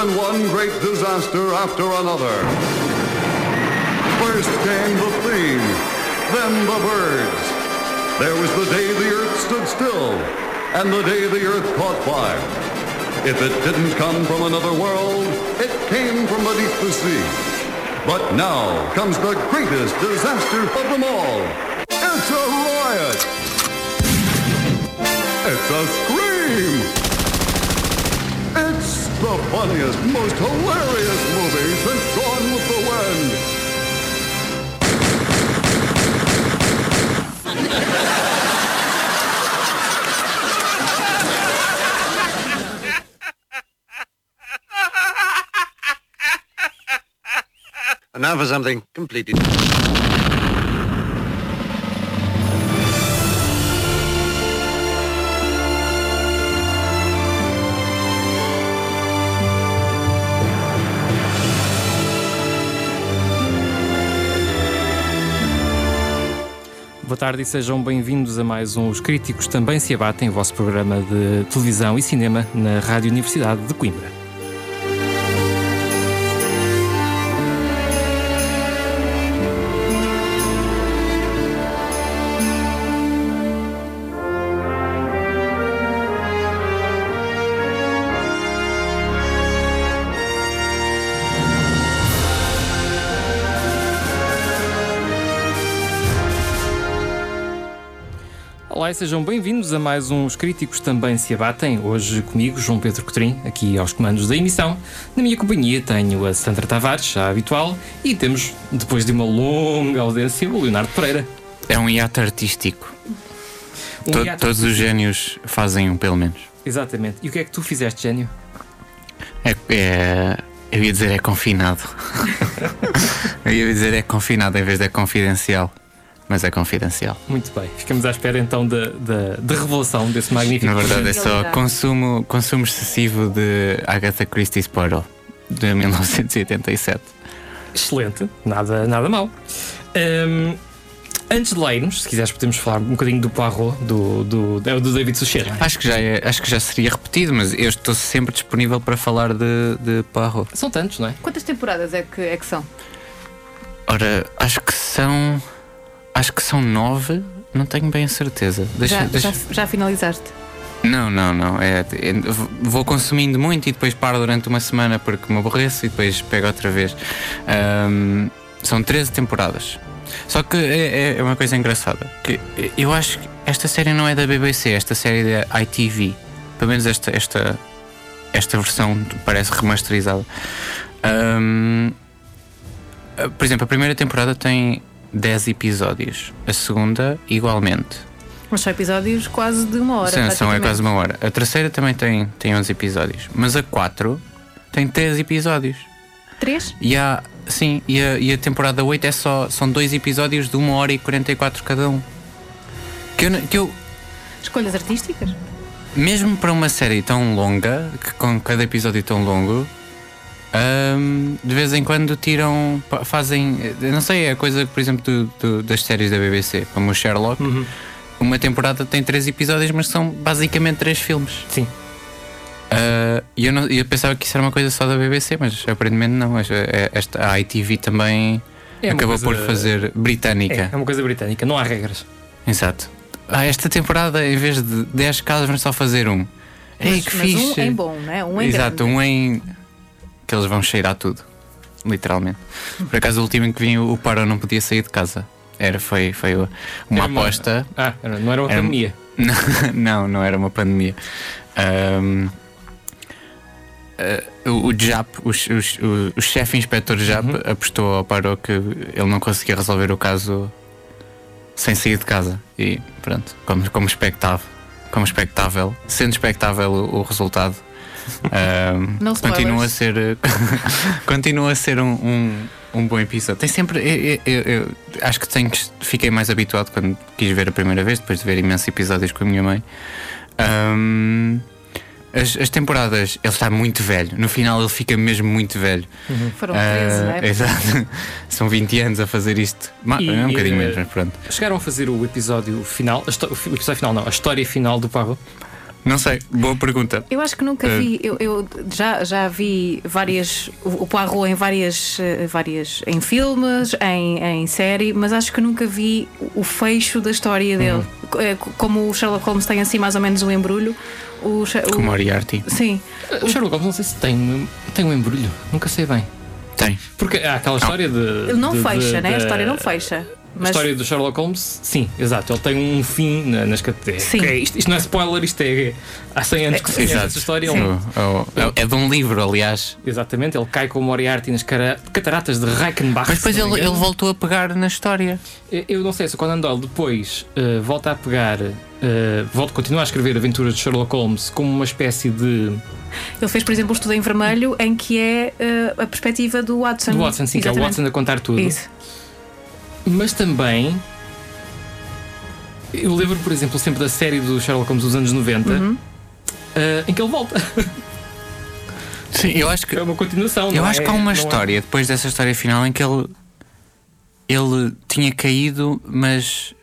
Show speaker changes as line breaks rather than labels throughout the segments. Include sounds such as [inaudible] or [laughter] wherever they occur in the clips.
and one great disaster after another. First came the theme, then the birds. There was the day the earth stood still, and the day the earth caught fire. If it didn't come from another world, it came from beneath the sea. But now comes the greatest disaster of them all. It's a riot! It's a scream! The funniest, most hilarious movie since Gone with the Wind.
And now for something completely.
Boa tarde e sejam bem-vindos a mais um Os Críticos Também Se Abatem, o vosso programa de televisão e cinema na Rádio Universidade de Coimbra. Olá e sejam bem-vindos a mais um Os Críticos Também Se Abatem. Hoje comigo, João Pedro Cotrim, aqui aos comandos da emissão. Na minha companhia tenho a Sandra Tavares, já habitual, e temos, depois de uma longa ausência, o Leonardo Pereira.
É um hiato artístico.
Um
To-
hiato
todos os génios fazem um, pelo menos.
Exatamente. E o que é que tu fizeste, gênio?
É, é- eu ia dizer é confinado. [laughs] eu ia dizer é confinado em vez de é confidencial. Mas é confidencial.
Muito bem. Ficamos à espera então da, da, da revelação desse magnífico.
Na verdade é só consumo, consumo excessivo de Agatha Christie's Poirot de [laughs] 1987.
Excelente, nada, nada mal. Hum, antes de lermos, se quiseres, podemos falar um bocadinho do Poirot, do, do, é o do David Suchet. é?
Acho que, já é- acho que já seria repetido, mas eu estou sempre disponível para falar de, de Poirot.
São tantos, não é?
Quantas temporadas é que, é que são?
Ora, acho que são. Acho que são nove, não tenho bem a certeza. Deixa,
já,
deixa-
já, já finalizaste?
Não, não, não. É, é- vou consumindo muito e depois paro durante uma semana porque me aborreço e depois pego outra vez. Ahm, são 13 temporadas. Só que é, é- é uma coisa engraçada. Que eu acho que esta série não é da BBC, esta série é da ITV. Pelo menos esta, esta, esta versão parece remasterizada. Ahm, por exemplo, a primeira temporada tem 10 episódios, a segunda, igualmente.
Mas são episódios quase de uma hora.
Sim, são é quase uma hora. A terceira também tem, tem 11 episódios, mas a 4 tem 3 episódios.
Três?
E há, sim, e a, e a temporada 8 é só, são dois episódios de 1 hora e 44 cada um. Que eu, que eu,
Escolhas artísticas?
mesmo para uma série tão longa, que com cada episódio tão longo, hum, de vez em quando tiram, fazem, não sei, é coisa, por exemplo, do- do- das séries da BBC, como o Sherlock. Uma temporada tem 3 episódios, mas são basicamente 3 filmes.
Sim.
Ah, E eu, não- eu pensava que isso era uma coisa só da BBC, mas aparentemente não. Esta, esta- a ITV também
É
acabou
coisa-
por fazer
É,
britânica.
é uma coisa britânica, não há regras.
Exato. Ah, esta temporada, em vez de 10 casos, vamos só fazer um. Ei,
mas,
que
mas
fixe!
um em bom, não é? Um em
Exato,
grande.
um em. Que eles vão cheirar tudo. Literalmente. Por acaso, o último em que vim, o Paro não podia sair de casa. Era, foi, foi uma
uma-
aposta.
Ah, não era uma
Era-
pandemia. [laughs]
não, não era uma pandemia. Ahm, ah, o, o JAP, o, o, o- chefe inspetor JAP,
Uhum.
apostou ao Paro que ele não conseguia resolver o caso sem sair de casa. E pronto, como, como expectável, como expectável, sendo expectável o, o resultado, [laughs]
Não
continua a ser [laughs] continua a ser um, um, um bom episódio. Tem sempre. Eu, eu- eu acho que tenho, que- fiquei mais habituado quando quis ver a primeira vez, depois de ver imensos episódios com a minha mãe. Ahm, as, as temporadas, ele está muito velho. No final, ele fica mesmo muito velho.
Foram 13, não
Ah,
é?
Exato. [laughs] São 20 anos a fazer isto.
E,
é um bocadinho
eh,
menos, mas pronto.
Chegaram a fazer o episódio final, o episódio final não, a história final do Poirot.
Não sei, boa pergunta.
Eu acho que nunca
Eh.
vi. Eu, eu já, já vi várias. O o Poirot em várias. eh, várias em filmes, em, em série, mas acho que nunca vi o fecho da história dele.
Uhum.
Eh, Como o Sherlock Holmes tem assim mais ou menos um embrulho. O, o-
Com Moriarty.
Sim.
O Sherlock Holmes não sei se tem, tem um embrulho, nunca sei bem.
Tem.
Porque há aquela história de.
Ele não
de-
fecha,
de-
né? A história não fecha.
A
Mas
história do Sherlock Holmes, sim, exato. Ele tem um fim na- nas categorias.
Sim.
isto, isto não é spoiler, isto é. Há 100 anos que se conhece essa história.
O-
Ele-
o- é, é de um livro, aliás.
exatamente, ele cai com o Moriarty nas cara- cataratas de Reichenbach.
Mas depois ele, ele voltou a pegar na história.
Eu- não sei se o Conan Doyle depois eh, volta a pegar, eh, volta, continua a escrever aventuras de Sherlock Holmes como uma espécie de.
ele fez, por exemplo, o estudo em vermelho, em que é eh, a perspectiva do Watson.
do Watson, sim, que é o
Exatamente.
Watson a contar tudo.
Isso.
Mas também. Eu lembro, por exemplo, sempre da série do Sherlock Holmes dos anos 90,
Uhum.
eh, em que ele volta. [laughs]
Sim, eu acho que.
É uma continuação.
Eu
não
acho
é-
que há uma
não é-
história depois dessa história final em que ele ele tinha caído, mas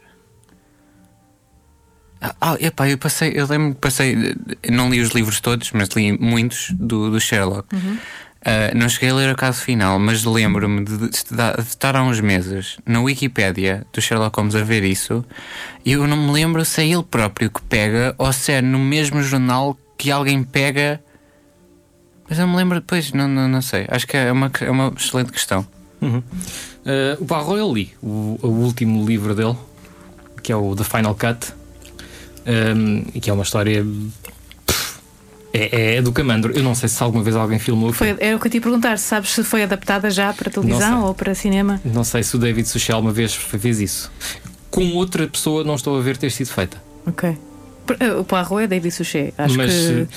ah, epá, eu passei, eu lembro que passei, não li os livros todos, mas li muitos do, do Sherlock. Ah, não cheguei a ler o caso final, mas lembro-me de, de- de estar há uns meses na Wikipédia do Sherlock Holmes a ver isso e eu não me lembro se é ele próprio que pega ou se é no mesmo jornal que alguém pega. Mas eu me lembro depois, não, não, não sei. Acho que é uma, é uma excelente questão.
Eh, o Barro eu li, o, o último livro dele, que é o The Final Cut, ehm, e que é uma história. É, é do Camandro. Eu não sei se alguma vez alguém filmou.
Foi, era o que eu te ia perguntar. Sabes se foi adaptada já para televisão ou para cinema?
Não sei se o David Suchel uma vez fez isso. Com outra pessoa, não estou a ver ter sido feita.
Ok. Eh, O Poirot é David Suchet. Acho
Mas
que.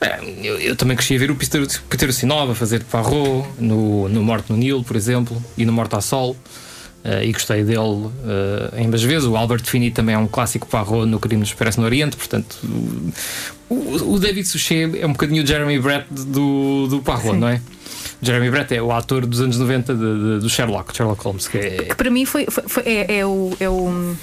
eh, eu, eu também cresci a ver o Peter, Peter Sinova fazer Parro no, no Morte no Nilo, por exemplo, e no Morte ao Sol. Eh, e gostei dele eh, ambas vezes. O Albert Finney também é um clássico Parro no Crime nos Expresso no Oriente. Portanto, o, o- o David Suchet é um bocadinho o Jeremy Brett do, do
Sim.
não é? Jeremy Brett é o ator dos anos 90 de- de- do Sherlock, Sherlock Holmes, que é,
que para mim foi, foi- foi- é, é o, é o-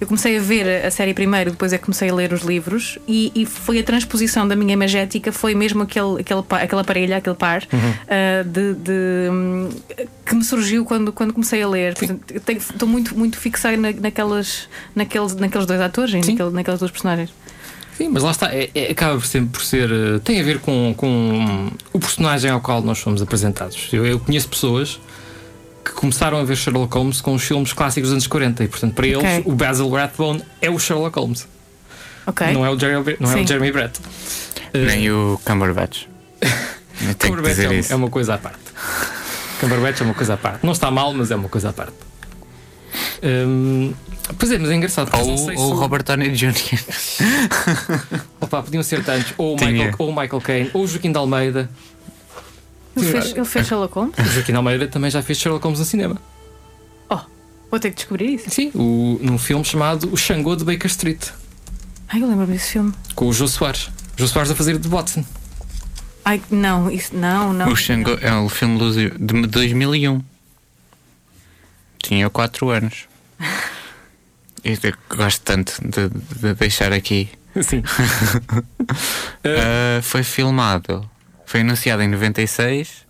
Eu comecei a ver a série primeiro, depois é que comecei a ler os livros e, e foi a transposição da minha imagética, foi mesmo aquele, aquele, pa- aquele aparelho, aquele par
Uhum.
ah, de, de, que me surgiu quando, quando comecei a ler. Estou muito, muito fixada na, naquelas, naqueles, naqueles dois atores e
Sim.
naquele, naquelas duas personagens.
Sim, mas lá está, é, é- acaba sempre por ser. eh, tem a ver com, com o personagem ao qual nós fomos apresentados. Eu, eu conheço pessoas que começaram a ver Sherlock Holmes com os filmes clássicos dos anos 40 e, portanto, para eles, o Basil Rathbone é o Sherlock Holmes,
Ok?
não, é o Jeremy, não é o Jeremy Brett.
Nem o Cumberbatch. [laughs]
Cumberbatch é,
isso.
é uma coisa à parte. Cumberbatch é uma coisa à parte. Não está mal, mas é uma coisa à parte. Hum, pois é, mas é engraçado.
Ou,
sei
ou
se
o Robert Downey Jr.
Opa, podiam ser tantos. Ou o. Michael, ou o Michael Caine, ou o Joaquim de Almeida.
Ele fez, ele fez Sherlock Holmes?
O Joaquim de Almeida também já fez Sherlock Holmes no cinema.
Oh, vou ter que descobrir isso.
Sim, o, num filme chamado O Xangô de Baker Street,
Ai, eu lembro-me desse filme.
com o Jô Soares. Jô Soares a fazer de Watson.
Ai, não, isso, não, não.
O Xangô é um filme de de 2001. Tinha 4 anos. [laughs] E eu gosto tanto de, de deixar aqui.
Sim.
Ah, [laughs] foi filmado, foi anunciado em 96.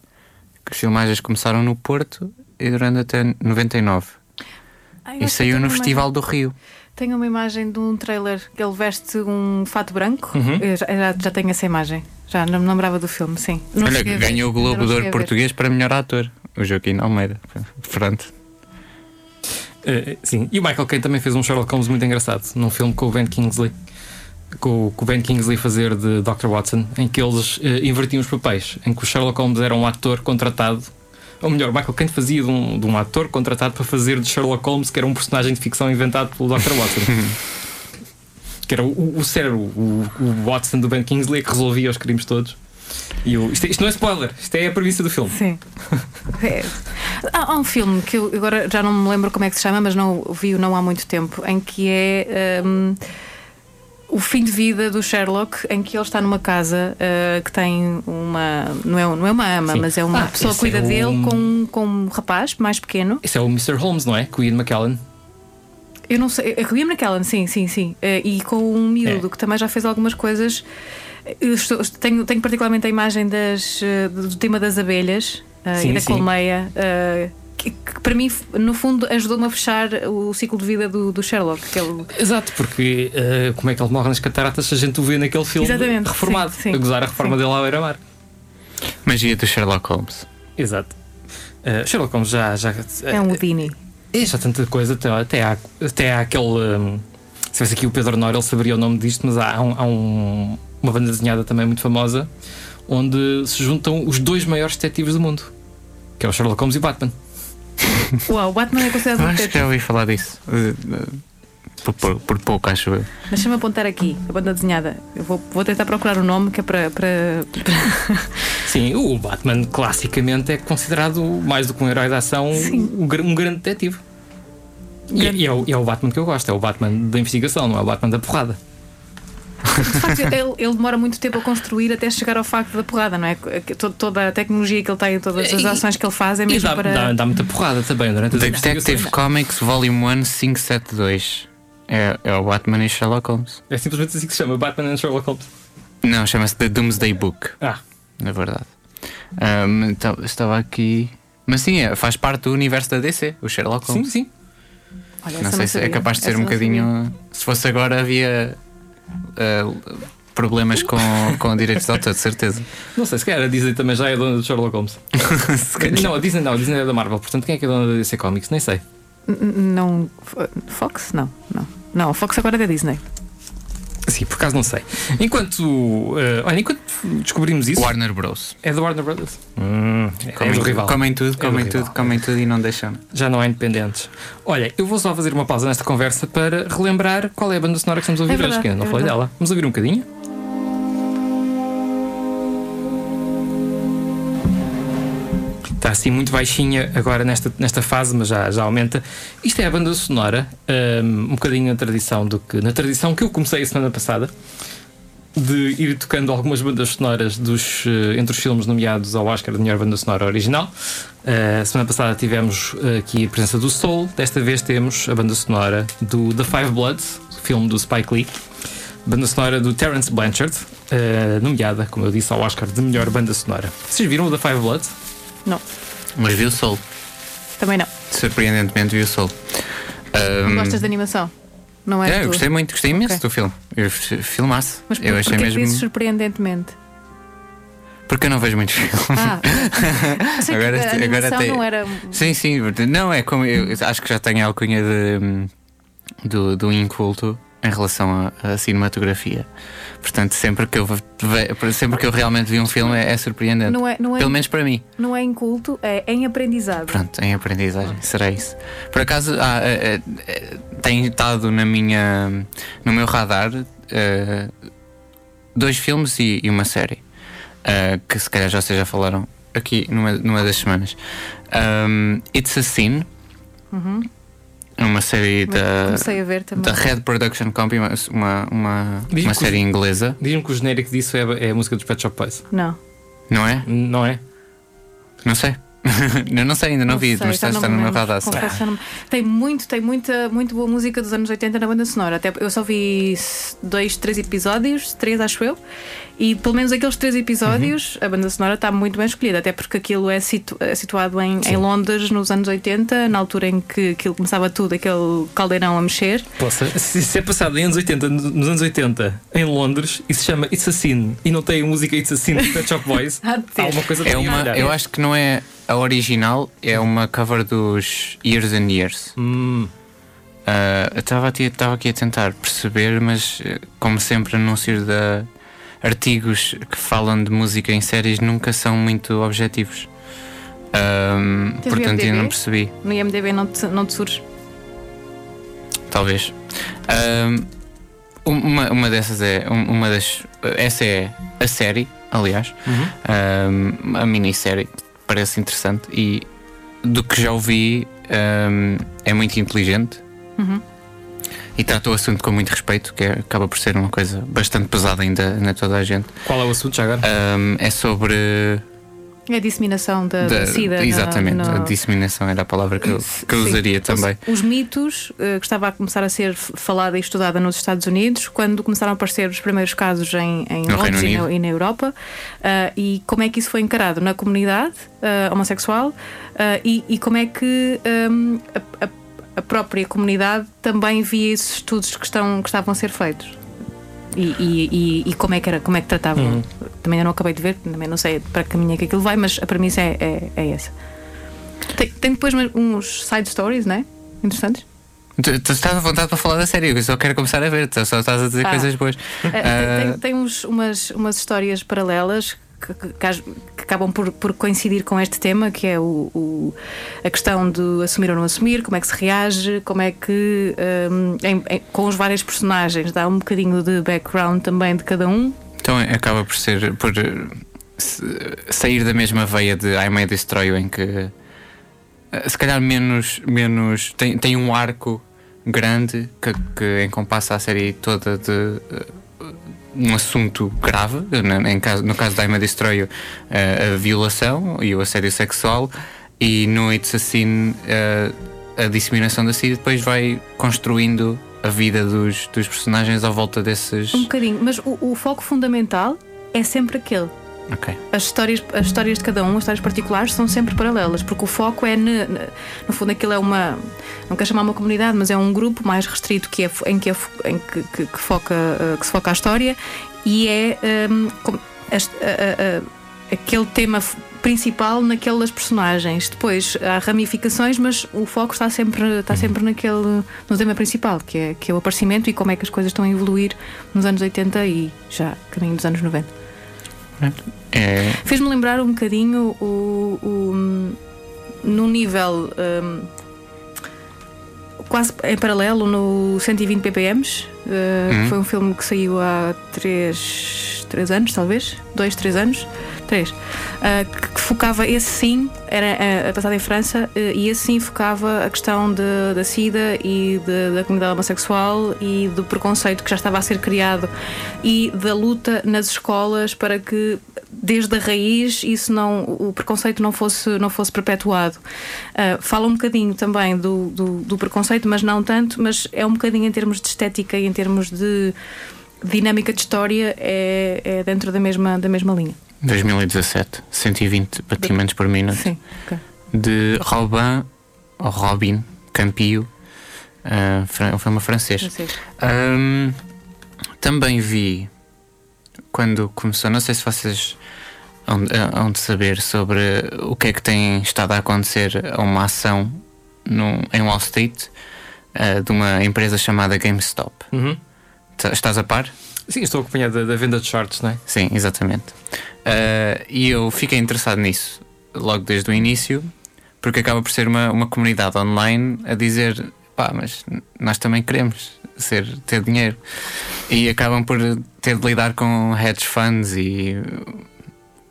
Que as filmagens começaram no Porto e durante até 99.
Ai, eu
E
que
saiu no Festival do Rio.
Tenho uma imagem de um trailer que ele veste um fato branco.
Uhum.
Já, já, tenho essa imagem. Já não me lembrava do filme, sim. Não
Olha, ganhou o Globo
não
de Ouro português para melhor ator. O Joaquim Almeida. Pronto.
Eh, sim. E o Michael Caine também fez um Sherlock Holmes muito engraçado, num filme com o Ben Kingsley. Com, com o Ben Kingsley fazer de Dr. Watson, em que eles eh, invertiam os papéis, em que o Sherlock Holmes era um ator contratado. Ou melhor, o Michael Caine fazia de um, de um ator contratado para fazer de Sherlock Holmes, que era um personagem de ficção inventado pelo Dr. Watson. [laughs] que era o, o cérebro, o, o Watson do Ben Kingsley que resolvia os crimes todos. E o, isto, isto não é spoiler, isto é a premissa do filme.
Sim. É. Há, há um filme que eu agora já não me lembro como é que se chama, mas não o vi não há muito tempo, em que é hum, o fim de vida do Sherlock, em que ele está numa casa uh, que tem uma. Não é, não é uma ama,
Sim.
mas é uma
Ah,
pessoa que cuida
é
dele com, com um rapaz mais pequeno.
Esse é o Mr. Holmes, não é? Com o Ian McKellen.
Eu não sei. A Liam McKellen, sim, sim, sim. Eh, e com um miúdo
É.
que também já fez algumas coisas. Estou- tenho, tenho particularmente a imagem das, eh, do tema das abelhas
Sim,
e da
sim.
colmeia. Que, que para mim, no fundo, ajudou-me a fechar o ciclo de vida do, do Sherlock. Que ele,
Exato, porque eh, como é que ele morre nas cataratas se a gente o vê naquele filme
Exatamente,
reformado,
sim, sim.
a gozar a reforma
Sim.
dele à beira-mar.
Magia do Sherlock Holmes.
Exato. Eh, Sherlock Holmes já. já
é um Houdini.
É já tanta coisa, até, até, há, até há aquele. hum, se tivesse aqui o Pedro Nora, ele saberia o nome disto, mas há, um- há um- uma banda desenhada também muito famosa onde se juntam os dois maiores detetives do mundo, que é o Sherlock Holmes e o Batman. [laughs]
Uau, o Batman é considerado um
Acho que já ouvi falar disso. Por, por- por pouco, acho eu.
Deixa-me apontar aqui a banda desenhada. Eu vou, vou tentar procurar o nome que é para. para, para- [laughs]
Sim, o Batman classicamente é considerado mais do que um herói de ação, um, um grande detetive. E, e é, o, e é o Batman que eu gosto, é o Batman da investigação, não é o Batman da porrada.
De facto, ele, ele demora muito tempo a construir até chegar ao facto da porrada, não é? Que to- Toda a tecnologia que ele tem, todas as
E-
ações que ele faz é
E
mesmo
dá,
para.
dá, dá muita porrada também durante as
Detective. Comics Volume 1 572. É, é o Batman e Sherlock Holmes.
É simplesmente assim que se chama, Batman and Sherlock Holmes.
Não, chama-se The Doomsday Book,
Ah,
na verdade. Ahm, então, estava aqui. Mas sim, é, faz parte do universo da DC, o Sherlock
sim,
Holmes.
sim.
Olha,
Não sei se é capaz de ser
Essa
um
não sabia.
bocadinho. Se fosse agora, havia ah, problemas com, com direitos de autor, de certeza.
Não sei, se calhar a Disney também já é dona de Sherlock Holmes. [laughs] Não, a Disney não, a Disney é da Marvel, portanto quem é que é dona da DC Comics? Nem sei.
Não. Fox? Não, não. Não, a Fox agora é da Disney.
Por acaso não sei. Enquanto. eh, olha, enquanto descobrimos isso.
Warner Bros.
É da Warner Brothers. Hum, é, é do rival.
comem tudo,
É
comem
rival.
tudo, comem tudo e não deixam.
Já não há independentes. Olha, eu vou só fazer uma pausa nesta conversa para relembrar qual é a banda sonora que estamos a ouvir
É
hoje,
verdade,
que eu não
é
falei dela. Vamos ouvir um bocadinho? Está assim muito baixinha agora nesta, nesta fase, mas já, já aumenta. Isto é a banda sonora, hum, um bocadinho na tradição do que. Na tradição que eu comecei a semana passada, de ir tocando algumas bandas sonoras dos, eh, entre os filmes nomeados ao Oscar de melhor banda sonora original. Eh, semana passada tivemos aqui a presença do Soul, desta vez temos a banda sonora do The Five Bloods, filme do Spike Lee. Banda sonora do Terence Blanchard, eh, nomeada, como eu disse, ao Oscar de melhor banda sonora. Vocês viram o The Five Bloods?
Não,
Mas vi o Soul.
também não.
Surpreendentemente vi o Soul. Ahm,
Gostas de animação? Não é?
é, eu gostei muito, gostei imenso
Ok.
do filme. Eu filmasse.
Mas por,
eu achei mesmo.
que dizes surpreendentemente?
Porque eu não vejo muitos filmes.
Ah, [laughs] sei que
Agora- agora tem-
não era.
Sim, sim, não, é como eu acho que já tenho a alcunha de, do, do inculto em relação à, cinematografia. Portanto, sempre que eu sempre que eu realmente vi um filme é, é surpreendente.
Não é, não, é,
Pelo menos para mim.
não é inculto, é em aprendizado.
Pronto, em aprendizagem, será isso. Por acaso, ah, eh, eh, tem estado na minha, no meu radar eh, dois filmes e, e uma série que se calhar já vocês já falaram aqui numa, numa das semanas. Um, It's a Sin, é uma série da, da Red Production Company, uma, uma, uma, série
os-
inglesa,
Diz-me que o genérico disso é, é a música dos Pet Shop Boys.
Não.
não é?
Não é?
Não sei. [laughs] eu não sei, ainda não, vi,
sei,
mas está,
não
está no meu radar.
Não Tem muito, tem muita, muito boa música dos anos 80 na banda sonora. Até eu só vi dois, três episódios, três acho eu, e pelo menos aqueles três episódios
Uhum.
a banda sonora está muito bem escolhida, até porque aquilo é, situ- é situado em, em Londres nos anos 80, na altura em que aquilo começava tudo, aquele caldeirão a mexer.
Poxa, se se é passado em anos 80, nos anos 80, em Londres, e se chama It's a Sin e não tem a música It's a Sin dos Pet Shop Boys, [laughs]
Há de
alguma coisa
É uma, eu acho que não é a original, é uma cover dos Years and Years.
Hum,
Ah, eu estava aqui, a tentar perceber, mas eh, como sempre, anúncios de artigos que falam de música em séries nunca são muito objetivos. Portanto, eu não percebi.
No IMDB não te, não te surge.
Talvez. Uma, uma dessas é. um- Uma das. Essa é a série, aliás.
uhum.
Um, a minissérie parece interessante e do que já ouvi um, é muito inteligente
Uhum.
e trata o assunto com muito respeito, que é- acaba por ser uma coisa bastante pesada ainda na toda a gente.
Qual é o assunto já agora?
Um, é sobre
a disseminação da, da, da SIDA.
Exatamente,
no, no...
a disseminação era a palavra que eu, que eu usaria também.
Os, os mitos uh, que estava a começar a ser falada e estudada nos Estados Unidos, quando começaram a aparecer os primeiros casos em, em Londres e, no, e, na Europa, uh, e como é que isso foi encarado na comunidade uh, homossexual e, e, como é que um, a, a, a, própria comunidade também via esses estudos que, estão, que estavam a ser feitos. E, e, e, como é que era, como é que tratavam? Uhum. Também eu não acabei de ver, também não sei para que caminho é que aquilo vai, mas a premissa é, é, é essa. Tem, tem, depois uns side stories, não é? Interessantes.
Tu, tu, estás à vontade para falar da série, eu só quero começar a ver, tu só estás a dizer ah. coisas boas. Uh,
tem, tem uns, umas, umas histórias paralelas que, que, que, acabam por, por, coincidir com este tema, que é o, o, a questão de assumir ou não assumir, como é que se reage, como é que um, em, em, com os vários personagens dá um bocadinho de background também de cada um.
Então acaba por ser por sair da mesma veia de I May Destroy em que eh, se calhar menos, menos tem, tem um arco grande que, que encompassa a série toda de eh, um assunto grave, em caso, no caso da Emma Destroy, uh, a violação e o assédio sexual, e no It's a Sin, a disseminação da SIDA, depois vai construindo a vida dos, dos personagens à volta desses.
Um bocadinho, mas o, o foco fundamental é sempre aquele.
Okay.
As, histórias, as histórias de cada um, as histórias particulares, são sempre paralelas, porque o foco é, ne, ne, no fundo, aquilo é uma. Não quero chamar uma comunidade, mas é um grupo mais restrito que é, em, que, é, em que, que, que, foca, uh, que se foca a história e é um, aquele tema principal naquelas personagens. Depois há ramificações, mas o foco está sempre, está sempre naquele, no tema principal, que é, que é o aparecimento e como é que as coisas estão a evoluir nos anos 80 e já caminho dos anos 90. É. Fez-me lembrar um bocadinho o, o no nível um, quase em paralelo no 120 ppm. Uh, uhum. Foi um filme que saiu há 3, 3 anos, talvez, 2, 3 anos. 3, uh, que, que, focava esse sim, era uh, passado em França, uh, e esse sim focava a questão de, da SIDA e de, da comunidade homossexual e do preconceito que já estava a ser criado e da luta nas escolas para que desde a raiz isso não o preconceito não fosse não fosse perpetuado. Uh, fala um bocadinho também do, do, do, preconceito mas não tanto mas é um bocadinho em termos de estética e em termos de dinâmica de história é, é dentro da mesma da mesma linha
2017, 120 batimentos por minuto. Sim, okay. De Robin, ou Robin Campillo, uh, um filme francês. francês. Um, também vi quando começou, não sei se vocês hão de saber sobre o que é que tem estado a acontecer a uma ação no, em Wall Street uh, de uma empresa chamada GameStop. Uhum. Estás a par?
Sim, estou acompanhado da, da venda de shorts, não é?
Sim, exatamente. Uh, e eu fiquei interessado nisso logo desde o início, porque acaba por ser uma, uma comunidade online a dizer pá, mas nós também queremos ser, ter dinheiro. E acabam por ter de lidar com hedge funds e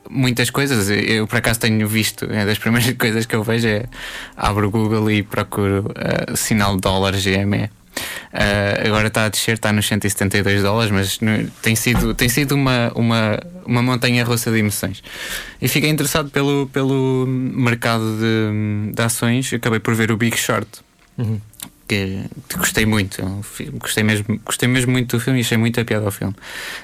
muitas coisas. Eu por acaso tenho visto, é das primeiras [laughs] coisas que eu vejo é abro o Google e procuro uh, sinal dólar GME. Uh, agora está a descer, está nos 172 dólares, mas no, tem sido, tem sido uma, uma, uma montanha russa de emoções. E fiquei interessado pelo, pelo mercado de, de ações. Acabei por ver o Big Short. Uhum. Que, que, gostei muito, gostei mesmo, gostei mesmo muito do filme e achei muito a piada ao filme.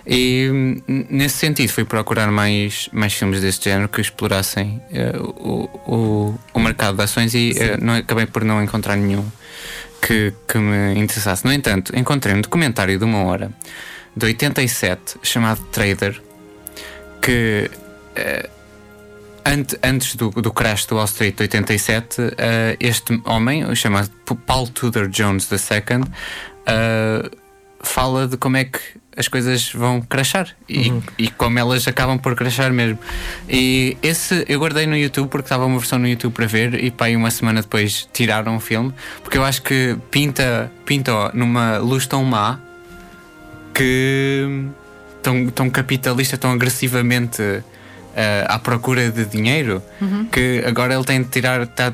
E nesse sentido, fui procurar mais, mais filmes deste género que explorassem uh, o, o, o mercado de ações e uh, não, acabei por não encontrar nenhum que, que me interessasse. No entanto, encontrei um documentário de uma hora de 87 chamado Trader que uh, ante, antes do, do crash do Wall Street de 87, uh, eh, este homem, chamado Paul Tudor Jones II, uh, fala de como é que as coisas vão crashar e, uhum. e como elas acabam por crashar mesmo. E esse eu guardei no YouTube porque estava uma versão no YouTube para ver e pá, uma semana depois tiraram o filme porque eu acho que pinta, pinta numa luz tão má que tão, tão capitalista, tão agressivamente uh, à procura de dinheiro uhum. que agora ele tem de tirar. Tá,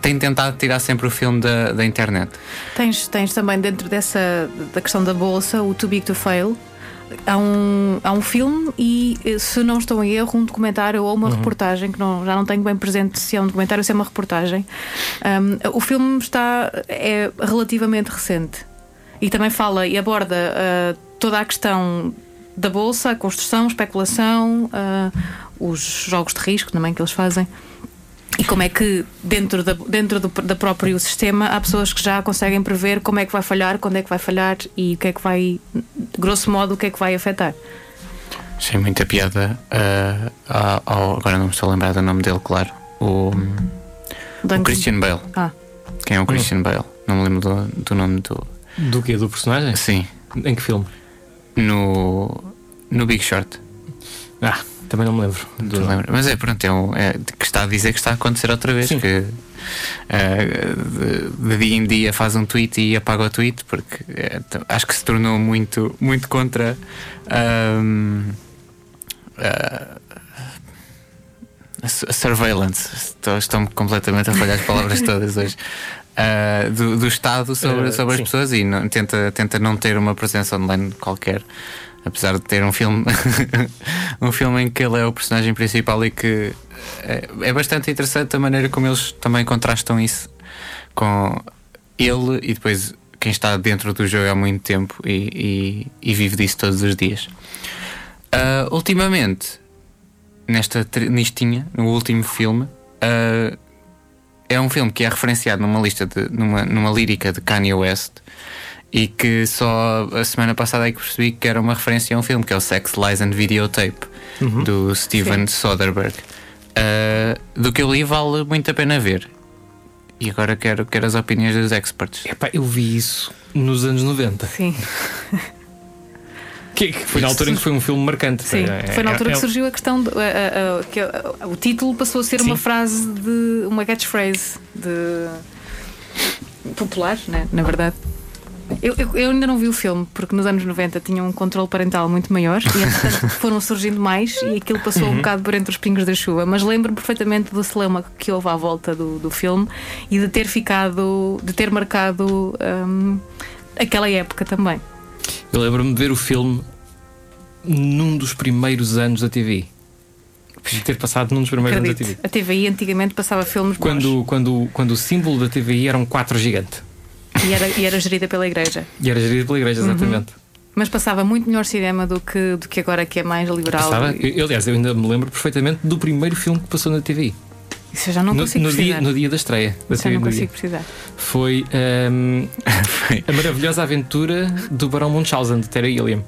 tem tentado tirar sempre o filme da, da internet.
Tens, tens também dentro dessa da questão da bolsa o Too Big to Fail. há, um, há um filme e, eh, se não estou em erro, um documentário ou uma reportagem, que não, já não tenho bem presente se é um documentário ou se é uma reportagem. Um, o filme está é relativamente recente e também fala e aborda uh, toda a questão da bolsa, a construção, a especulação, uh, os jogos de risco também que eles fazem. E como é que dentro, da, dentro do da próprio sistema há pessoas que já conseguem prever como é que vai falhar, quando é que vai falhar e o que é que vai, grosso modo, o que é que vai afetar.
Achei muita piada. Uh, ao, agora não me estou a lembrar do nome dele, claro. O, o Christian Bale.
Ah,
Quem é o Christian Bale? Não me lembro do, do nome do.
Do quê? Do personagem?
Sim.
Em que filme?
No. No Big Short.
Ah, também não me lembro. Do
Não lembro. Mas é, pronto, é, um, é que está a dizer que está a acontecer outra vez.
Sim.
Que eh, de, dia em dia faz um tweet e apaga o tweet, porque eh, t- acho que se tornou muito, muito contra. ah, a su- a surveillance. Estou- Estão-me completamente a falhar as palavras [laughs] todas hoje. Ah, do, do Estado sobre,
Eh,
sobre as
sim.
pessoas e não- tenta, tenta não ter uma presença online qualquer. Apesar de ter um filme [laughs] um filme em que ele é o personagem principal e que é, é bastante interessante a maneira como eles também contrastam isso com ele e depois quem está dentro do jogo há muito tempo e, e- e vive disso todos os dias. Ah, ultimamente, nesta listinha, no último filme, ah, é um filme que é referenciado numa lista de, numa, numa lírica de Kanye West e que só a semana passada é que percebi que era uma referência a um filme que é o Sex, Lies and Videotape do Steven Soderbergh. Ah, do que eu li vale muito a pena ver. E agora quero, quero as opiniões dos experts.
Epá, eu vi isso nos anos 90.
sim.
Que, que foi na altura em que foi um filme marcante.
Sim,
É-
foi na
é-
altura
é-
que surgiu a questão de, a- a- a- que a- o título passou a ser
Sim.
uma frase de uma catchphrase de popular, né? na verdade. Eu, eu- eu ainda não vi o filme porque nos anos 90 tinha um controle parental muito maior e entretanto [laughs] foram surgindo mais e aquilo passou
Uhum.
um bocado por entre os pingos da chuva. Mas lembro perfeitamente do celeuma que houve à volta do, do filme e de ter ficado, de ter marcado hum, aquela época também.
Eu lembro-me de ver o filme num dos primeiros anos da TV. De ter passado num dos primeiros anos da TV.
Acredito. A TVI antigamente passava filmes bons.
Quando, quando, quando o símbolo da TVI era um 4 gigante.
E era, e era gerida pela igreja.
E era gerido pela igreja, exatamente.
Mas passava muito melhor cinema do que, do que agora que é mais liberal.
Passava, eu, aliás, eu ainda me lembro perfeitamente do primeiro filme que passou na TVI.
Isso eu já não
no,
consigo
no dia,
precisar.
no dia da estreia. Da TV
não
dia.
consigo precisar.
Foi ehm, [laughs]
Foi.
a maravilhosa aventura do Barão Munchausen, de Terry Gilliam.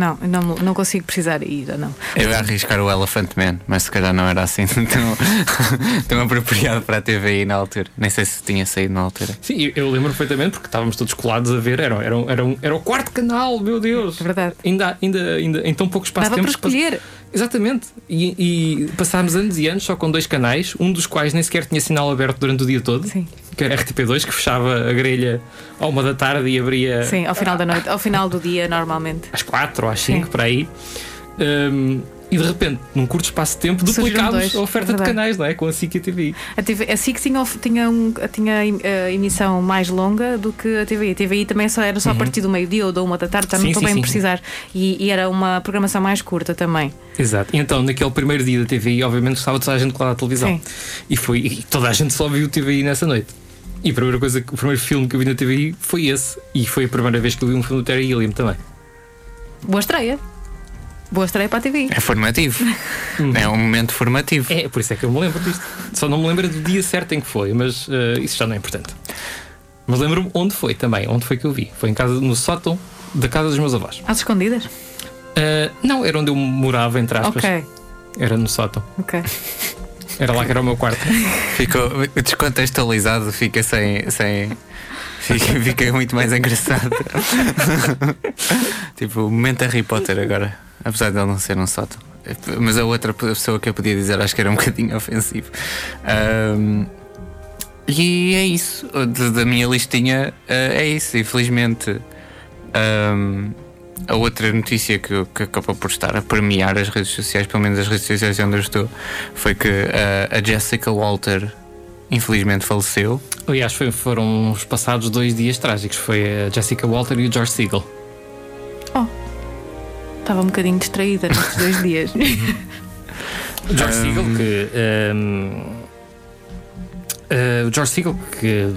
Não, não, não consigo precisar ir, não.
Eu ia arriscar o Elephant Man, mas se calhar não era assim [laughs] tão, tão apropriado para a TVI na altura. Nem sei se tinha saído na altura.
Sim, eu, lembro perfeitamente porque estávamos todos colados a ver. Era, era, era, era o quarto canal, meu Deus!
É verdade.
Ainda, ainda, ainda em tão pouco espaço
Dava para
temos que pass-
escolher.
Exatamente. E, e passámos anos e anos só com dois canais, um dos quais nem sequer tinha sinal aberto durante o dia todo.
Sim.
Que era RTP2, que fechava a grelha à uma da tarde e abria
Sim, ao final da noite, ao final do dia, normalmente.
às quatro ou às cinco,
Sim.
por aí. Hum, e de repente, num curto espaço de tempo, duplicámos a oferta
é
de canais, não é? Com a SIC e a TV.
A, TV, a SIC tinha, tinha, um, tinha a emissão mais longa do que a TVI. A TVI também só era só a partir do meio-dia ou da uma da tarde, já não
Uhum.
Estou bem
sim.
precisar. E, e era uma programação mais curta também.
Exato. Então, naquele primeiro dia da TVI, obviamente estava toda a gente colada à televisão.
Sim.
E, foi, e toda a gente só viu TVI nessa noite. E a primeira coisa, o primeiro filme que eu vi na TVI foi esse. E foi a primeira vez que eu vi um filme do Terry Gilliam também.
Boa estreia. Boa estreia para a TVI.
É formativo. é um momento formativo.
É, por isso é que eu me lembro disto. Só não me lembro do dia certo em que foi, mas eh, isso já não é importante. Mas lembro-me onde foi também, onde foi que eu vi. Foi em casa, no sótão da casa dos meus avós.
Às escondidas?
Eh, não, era onde eu morava, entre aspas.
Ok,
Era no sótão.
ok.
Era lá que era o meu quarto. [laughs]
Ficou descontextualizado, fica sem. sem fica, fica muito mais engraçado. [laughs] tipo, o momento Harry Potter agora. Apesar de ele não ser um sótão. Mas a outra pessoa que eu podia dizer acho que era um [laughs] bocadinho ofensivo. Ahm, e é isso. Da- minha listinha eh, é isso. Infelizmente. ahm, a outra notícia que, que acabou por estar a premiar as redes sociais, pelo menos as redes sociais onde eu estou, foi que eh, a Jessica Walter infelizmente faleceu.
Aliás, foi- foram os passados dois dias trágicos. Foi a Jessica Walter e o George Siegel.
Oh, estava um bocadinho distraída nestes dois [laughs] dias.
O George
Um,
Siegel, que. um, uh, o George Siegel, que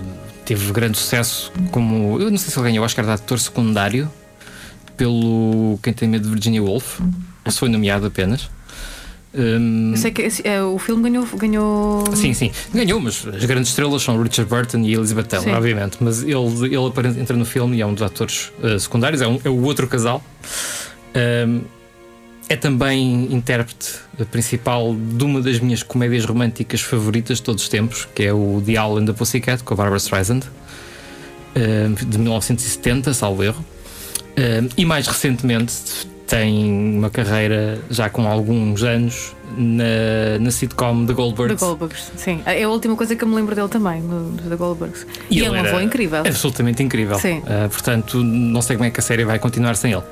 teve grande sucesso como. Eu não sei se ele ganhou o Oscar de ator secundário pelo Quem Tem Medo de Virginia Woolf. Ou se foi nomeado apenas. Um,
Eu sei que esse- é, o filme ganhou. ganhou...
Sim, sim, ganhou, mas as grandes estrelas são Richard Burton e Elizabeth Taylor,
Sim.
obviamente. Mas ele, ele aparece- entra no filme e é um dos atores uh, secundários, é, um- é o outro casal. Um, é também intérprete principal de uma das minhas comédias românticas favoritas de todos os tempos, que é o The Owl and the Pussycat, com a Barbara Streisand, de 1970, salvo erro. E mais recentemente tem uma carreira já com alguns anos na, na sitcom The
The
Goldbergs.
Goldbergs, sim. É a última coisa que eu me lembro dele também, no The Goldbergs. E,
ele
é uma avó incrível.
Absolutamente incrível.
Sim.
Uh, portanto, não sei como é que a série vai continuar sem ele.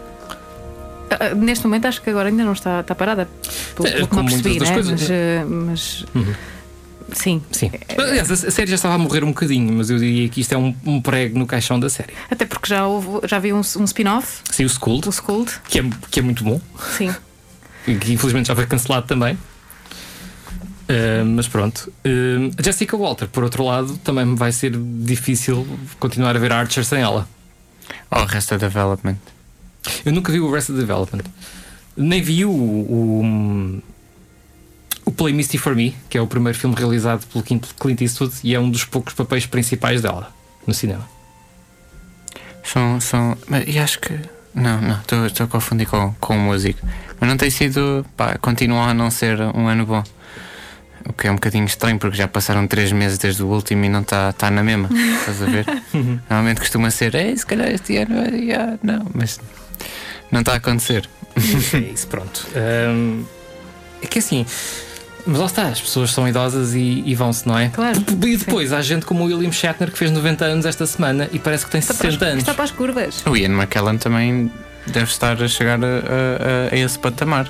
Ah, Neste momento acho que agora ainda não está, está parada. Pelo,
É,
pelo que
das
né?
coisas,
mas, ah, mas
Uhum.
sim.
Sim. Aliás, a série já estava a morrer um bocadinho, mas eu diria que isto é um, um prego no caixão da série.
Até porque já, houve, já vi um, um spin-off
Sim, o Schooled,
do Schooled.
que é, que é muito bom,
Sim.
e que infelizmente já foi cancelado também. Uh, mas pronto. Uh, a Jessica Walter, por outro lado, também me vai ser difícil continuar a ver Archer sem ela.
Oh, Arrested Development.
Eu nunca vi o Arrested Development. Nem vi o, o, o Play Misty for Me, que é o primeiro filme realizado pelo Clint Eastwood e é um dos poucos papéis principais dela no cinema.
São. são e acho que. Não, não, estou a confundir com, com o músico. Mas não tem sido. Pá, continua a não ser um ano bom. O que é um bocadinho estranho porque já passaram três meses desde o último e não está tá na mesma. Estás a ver? [laughs] Normalmente costuma ser, Ei, se calhar este ano. eh, yeah", não, mas não está a acontecer.
é isso, pronto. Hum, é que assim. Mas lá está, as pessoas são idosas e, e vão-se, não é?
Claro,
E depois há gente como o William Shatner que fez 90 anos esta semana e parece que tem
Está para,
60
as,
anos.
está para as curvas.
O Ian McKellen também deve estar a chegar a, a- a esse patamar.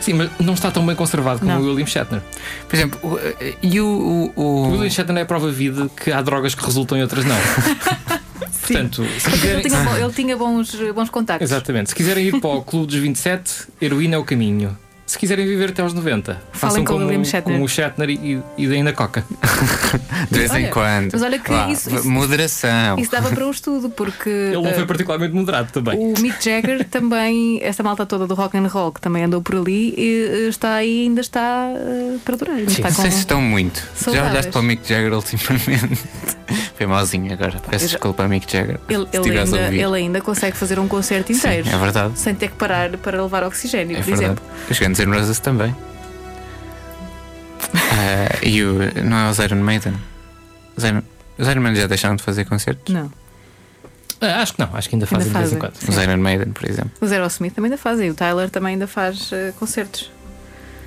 Sim, mas não está tão bem conservado como
Não.
o William Shatner.
Por exemplo, o- e o. o,
O
o-
William Shatner é a prova viva que há drogas que resultam e outras não. [laughs] Portanto, se
Ele
quiserem,
ele tinha bons, bons contactos.
Exatamente. Se quiserem ir para o Clube dos 27, heroína é o caminho. Se quiserem viver até aos 90, façam
com o
como,
William Shatner.
como o Shatner e, e deem na coca.
de vez em quando.
mas olha que
Vá,
isso- isso-
moderação.
Isso dava para um estudo, porque
Ele não
eh,
foi particularmente moderado também.
o Mick Jagger [laughs] também, esta malta toda do rock and roll que também andou por ali, e, eh, está aí ainda está eh, para durar. Ainda
Sim,
está
Não
com...
sei se estão muito. Já
Saudáveis.
olhaste para o Mick Jagger ultimamente? [laughs] Foi malzinho agora. Peço
eu já-
desculpa, Mick Jagger.
ele, ele, ainda, ele ainda consegue fazer um concerto
Sim,
inteiro.
é verdade.
Sem ter que parar para levar oxigênio,
É
por
verdade.
exemplo.
Os Guns N' Roses também. Ah, [laughs] e o. Não é os Iron Maiden? Os Iron, os Iron Maiden já deixaram de fazer concertos?
Não.
Ah, acho que não, acho que ainda fazem de vez em quando.
Os Iron Maiden, por exemplo.
Os Aerosmith também ainda fazem. O Tyler também ainda faz eh, concertos.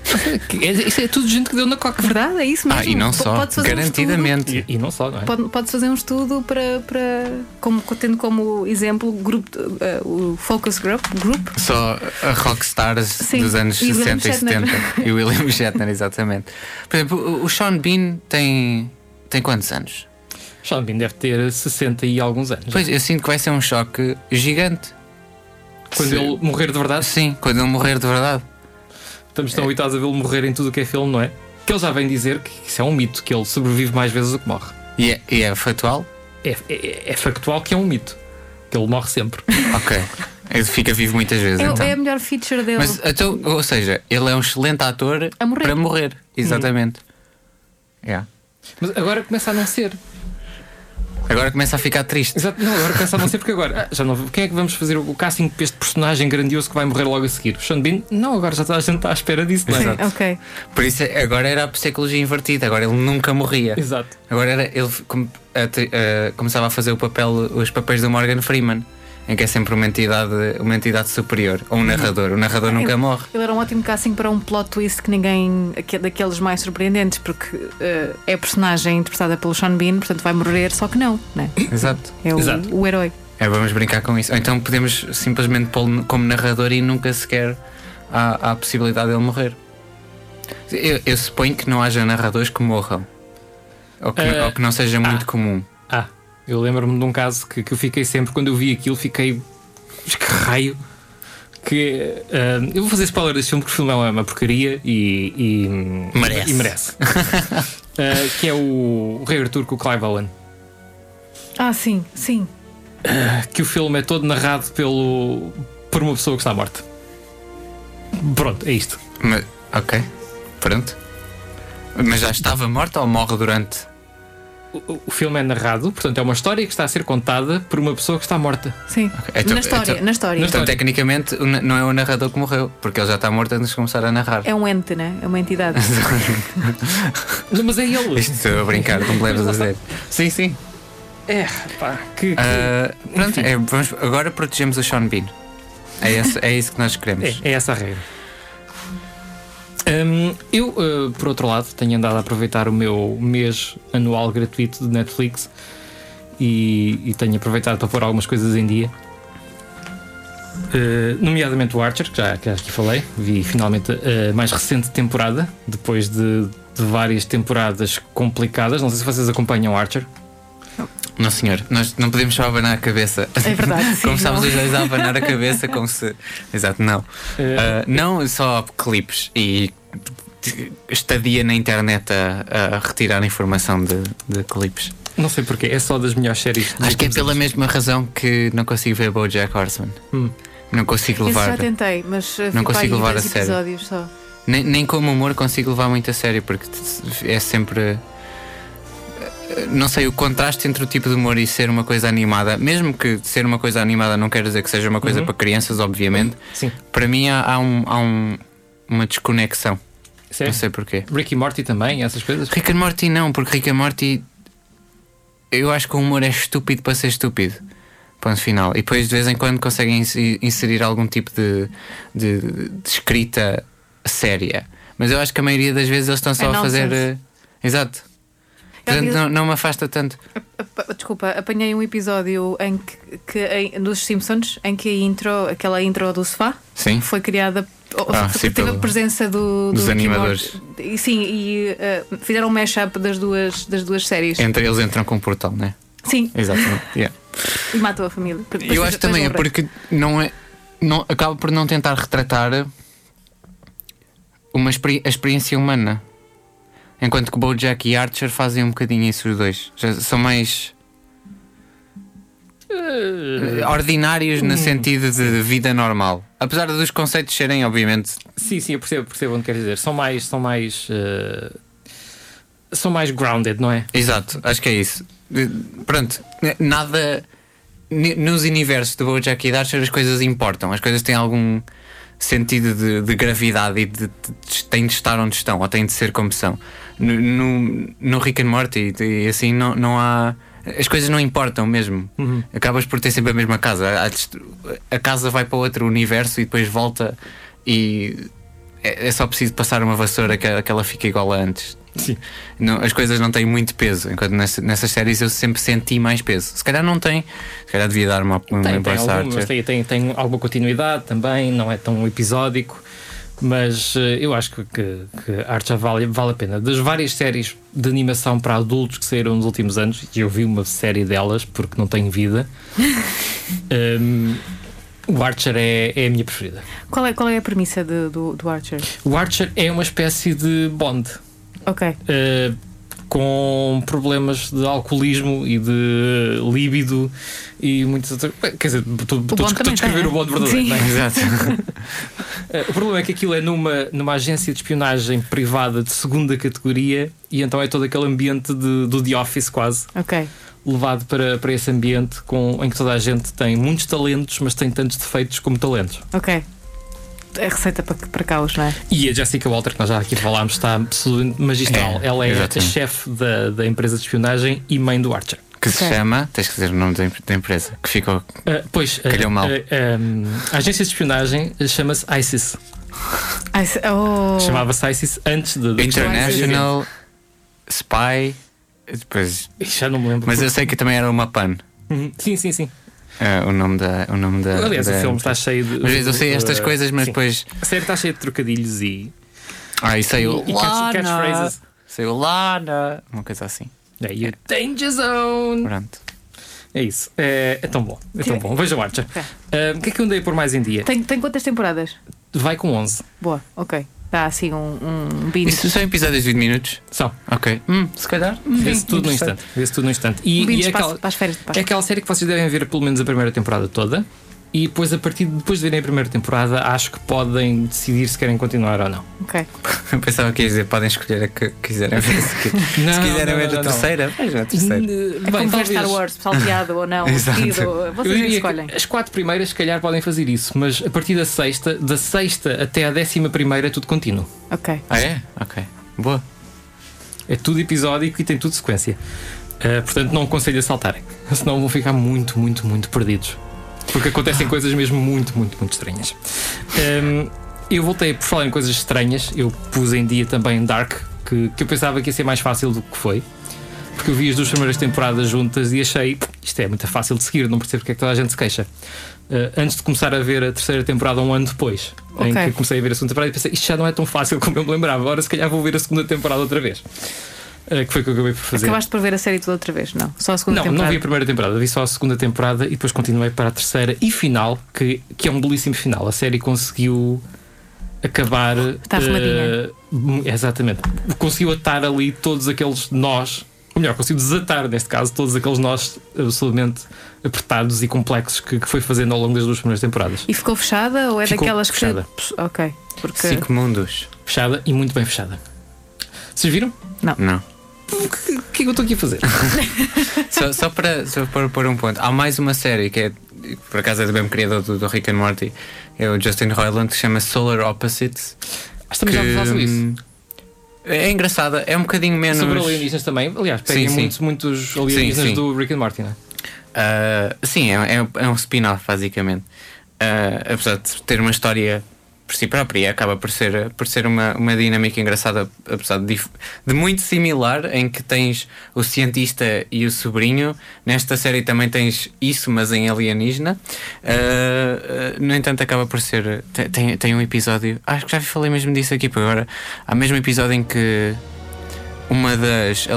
[laughs]
É- Isso é tudo gente que deu na coca.
Verdade, é isso mesmo.
Ah, e não só.
fazer um
Garantidamente.
E, e não só, não é?
pode- Podes fazer um estudo para, para como, tendo como exemplo o grupo, eh, o Focus Group, group
Só a rockstars
Sim,
dos anos
e o William
60 e
Shatner.
70. E o William [laughs] Shatner, exatamente. Por exemplo, o- o Sean Bean tem. tem quantos anos?
Sean Bean deve ter 60 e alguns anos.
Pois, eu sinto que vai ser um choque gigante.
Quando
Se-
ele morrer de verdade,
Sim, quando ele morrer de verdade.
Estamos tão habituados a vê-lo morrer em tudo o que é filme, não é? Que ele já vem dizer que isso é um mito, que ele sobrevive mais vezes do que morre.
E é, e é factual?
É, é- é factual que é um mito. Que ele morre sempre. [laughs]
Ok. Ele fica vivo muitas vezes,
é,
então.
é a melhor feature dele.
Mas, então, ou seja, ele é um excelente ator
A morrer.
para morrer. Exatamente. Yeah.
Mas agora começa a não ser.
Agora começa a ficar triste.
Exato, não, agora começa a não ser porque agora. ah, já não, quem é que vamos fazer o casting para este personagem grandioso que vai morrer logo a seguir? O Sean Bean? Não, agora já toda a gente está à espera disso, não é?
Sim, ok.
Por isso agora era a psicologia invertida, agora ele nunca morria.
Exato.
Agora era, ele com- a a- começava a fazer o papel, os papéis do Morgan Freeman, em que é sempre uma entidade, uma entidade superior, ou um narrador. O narrador nunca morre.
Ele era um ótimo casting para um plot twist que ninguém. aque- daqueles mais surpreendentes, porque eh, é a personagem interpretada pelo Sean Bean, portanto vai morrer, só que não, né?
Exato.
É o,
Exato.
o herói.
É, vamos brincar com isso. Ou então podemos simplesmente pô-lo como narrador e nunca sequer há, há a possibilidade dele morrer. Eu, eu suponho que não haja narradores que morram. Ou que,
Eh,
ou que não seja muito
ah.
comum.
Eu lembro-me de um caso que, que eu fiquei sempre, quando eu vi aquilo, fiquei Mas que raio. Que, ah, eu vou fazer spoiler deste filme porque o filme é uma, porcaria e, e
Merece.
E merece. Ah, [laughs] que é o, o Rei Arthur com o Clive Owen.
Ah, sim, sim.
Que o filme é todo narrado pelo, por uma pessoa que está morta. Pronto, é isto.
Mas, ok, pronto. Mas já estava morta ou morre durante?
O, o filme é narrado, portanto, é uma história que está a ser contada por uma pessoa que está morta.
Sim.
Então-
na história,
então-
na história.
Então, tecnicamente, não é o narrador que morreu, porque ele já está morto antes de começar a narrar.
É um ente, né? É uma entidade. [laughs]
Não, mas é ele.
Isto estou a brincar, me leves a sério. Sim, sim.
É, pá, que. que-
Ah, pronto, é, vamos, agora protegemos o Sean Bean. É, esse- é isso que nós queremos.
É, é essa a regra. Hum, eu, uh, por outro lado, tenho andado a aproveitar o meu mês anual gratuito de Netflix e, e tenho aproveitado para pôr algumas coisas em dia. Uh, nomeadamente o Archer, que já, que já aqui falei, vi finalmente a mais recente temporada, depois de, de várias temporadas complicadas. Não sei se vocês acompanham Archer.
Não, senhor, nós não podemos só abanar a cabeça.
É verdade, [laughs] sim,
Começámos os dois a abanar a cabeça como se. Exato, não. Ah, não só clipes e estadia na internet a, a retirar informação de, de clipes.
Não sei porquê, é só das melhores séries.
Acho que é pela
anos.
mesma razão que não consigo ver Bojack Horseman.
Hum.
Não consigo
Isso
levar.
já tentei, mas uh,
Não consigo levar a sério.
só.
Nem, nem como humor consigo levar muito a sério, porque é sempre. Não sei, o contraste entre o tipo de humor e ser uma coisa animada, mesmo que ser uma coisa animada não quer dizer que seja uma coisa
Uhum.
para crianças, obviamente,
Sim,
para mim há, há um- há um- uma desconexão.
sério.
Não sei porquê.
Rick e Morty também, essas coisas.
Rick and Morty não, porque Rick and Morty. Eu acho que o humor é estúpido para ser estúpido. Ponto final. E depois de vez em quando conseguem inse- inserir algum tipo de, de, de escrita séria. Mas eu acho que a maioria das vezes eles estão só
É
a fazer. eh, exato. Portanto, não, não me afasta tanto.
Desculpa, apanhei um episódio em que, que em- dos Simpsons em que a intro, aquela intro do sofá,
Sim.
foi criada.
Ah, sim,
teve
pelo-
a presença do,
dos
do e
animadores.
E, sim, e uh, fizeram um mashup das duas, das duas séries.
Entre eles entram com um portal, né?
Sim,
Exatamente. Yeah. [laughs]
e matou a família.
Eu acho também é porque não é. Não, acaba por não tentar retratar uma experi- a experiência humana. Enquanto que Bojack e Archer fazem um bocadinho isso os dois. Já são mais eh, ordinários no sentido de vida normal. Apesar dos conceitos serem, obviamente,
Sim, sim, eu percebo, percebo onde quer dizer. São mais. São mais. eh, são mais grounded, não é?
Exato, acho que é isso. Eh, Pronto, nada. Nos universos de Bojack e de Archer as coisas importam, as coisas têm algum sentido de, de gravidade e de, de- têm de estar onde estão ou têm de ser como são. No, no, no Rick and Morty e assim não, não há. As coisas não importam mesmo. Acabas por ter sempre a mesma casa. Dest- A casa vai para outro universo e depois volta e é é só preciso passar uma vassoura que, que ela fica igual a antes.
Sim.
Não, as coisas não têm muito peso, enquanto nessa- nessas séries eu sempre senti mais peso. Se calhar não tem, se calhar devia dar uma, uma
Tem, tem, tem, tem, tem alguma continuidade também, não é tão episódico. Mas eh, eu acho que, que, que Archer vale, vale a pena. Das várias séries de animação para adultos que saíram nos últimos anos, e eu vi uma série delas porque não tenho vida, hum, [laughs] o Archer é, é a minha preferida.
Qual é, qual é a premissa de- do, do Archer?
O Archer é uma espécie de Bond.
Ok.
Uh, com problemas de alcoolismo e de líbido e muitas outras. Quer dizer, estou a descrever o Bond verdadeiro.
Sim.
não é?
Exato.
Uh, [laughs] O problema é que aquilo é numa, numa agência de espionagem privada de segunda categoria e então é todo aquele ambiente de, do The Office quase
Ok.
levado para, para esse ambiente com, em que toda a gente tem muitos talentos, mas tem tantos defeitos como talentos.
Ok. É receita para, para caos, não é?
E a Jessica Walter, que nós já aqui falámos, está absolutamente magistral.
É,
Ela é a
exatamente.
chefe da, da empresa de espionagem e mãe do Archer.
Que se
Ok.
chama, tens que dizer o nome da, em- da empresa, que ficou.
Uh, pois, uh,
Calhou mal.
uh, um, a agência de espionagem chama-se ISIS.
Oh.
Chamava-se ISIS antes de. de-
International Spy. Depois,
Já não me lembro.
mas eu sei que também era uma PAN.
Uhum. Sim, sim, sim.
Eh, o nome da. O nome da
Aliás,
da-
o filme está cheio de.
Às vezes eu sei estas
uh,
coisas, mas
sim.
depois.
A série está cheia de trocadilhos e.
Ah, e sei o.
e catch- catchphrases.
Sei o Lana. Uma coisa assim.
É, e o Danger Zone.
Pronto.
É isso. É, é tão bom. É tão bom. Veja o Archer. Ah, O que é que eu andei a pôr mais em dia?
Tem, tem quantas temporadas?
Vai com 11.
Boa, ok. Dá assim um, um binge.
Isso são episódios de 20 minutos?
Só.
Ok. Hum, se calhar.
Vê-se tudo no instante. Vê-se tudo no instante. E,
Um
e é,
para,
aquela,
para as férias de
é aquela série que vocês devem ver pelo menos a primeira temporada toda. E depois, a partir de depois de verem a primeira temporada, acho que podem decidir se querem continuar ou não.
Ok.
Eu pensava que ia dizer, podem escolher a que quiserem ver. Se, qui-
Não,
se quiserem
não,
ver
não,
a
não.
terceira, vejam a terceira.
É como ver Star Wars, salteado ou não, [laughs]
Exato.
seguido. Vocês que escolhem.
que as quatro primeiras, se calhar, podem fazer isso, mas a partir da sexta, da sexta até à décima primeira, é tudo contínuo.
Ok.
Ah, é? Ok. Boa.
É tudo episódico e tem tudo sequência. Uh, portanto, não aconselho a saltarem, senão vão ficar muito, muito, muito perdidos. Porque acontecem coisas mesmo muito, muito, muito estranhas. Um, eu voltei por falar em coisas estranhas, eu pus em dia também Dark, que, que eu pensava que ia ser mais fácil do que foi. Porque eu vi as duas primeiras temporadas juntas e achei isto é muito fácil de seguir, não percebo porque é que toda a gente se queixa. Uh, antes de começar a ver a terceira temporada, um ano depois, em
Ok.
que comecei a ver a segunda temporada, e pensei isto já não é tão fácil como eu me lembrava. Agora, se calhar, vou ver a segunda temporada outra vez. Uh, que foi o que eu acabei por fazer.
Acabaste por ver a série toda outra vez? Não. Só a segunda
Não,
temporada.
não vi a primeira temporada, vi só a segunda temporada e depois continuei para a terceira e final, que, que é um belíssimo final. A série conseguiu acabar.
Está arrumadinha.
eh, exatamente. Conseguiu atar ali todos aqueles nós, ou melhor, conseguiu desatar, neste caso, todos aqueles nós absolutamente apertados e complexos que, que foi fazendo ao longo das duas primeiras temporadas.
E ficou fechada ou é
Ficou
daquelas
fechada.
que. Ok. Porque.
Cinco mundos.
Fechada e muito bem fechada. Vocês viram?
Não.
O que, o que é que eu estou aqui a fazer? [laughs]
Só, só para, só para pôr um ponto, há mais uma série que é, por acaso é do mesmo criador do, do Rick and Morty, é o Justin Roiland, que se chama Solar Opposites.
Acho que já faço isso.
hum, É engraçada, é um bocadinho menos.
Sobre alienígenas também. Aliás, peguem
Sim, sim.
muitos, muitos alienígenas
sim.
do Rick and Morty, não é?
Ah, sim, é, é, é um spin-off, basicamente. Ah, apesar de ter uma história por si própria, e acaba por ser, por ser uma, uma dinâmica engraçada, apesar de, de muito similar, em que tens o cientista e o sobrinho. Nesta série também tens isso, mas em alienígena. Ah, ah, no entanto, acaba por ser. Tem, tem, um episódio. Acho que já falei mesmo disso aqui, por agora. Há mesmo episódio em que uma das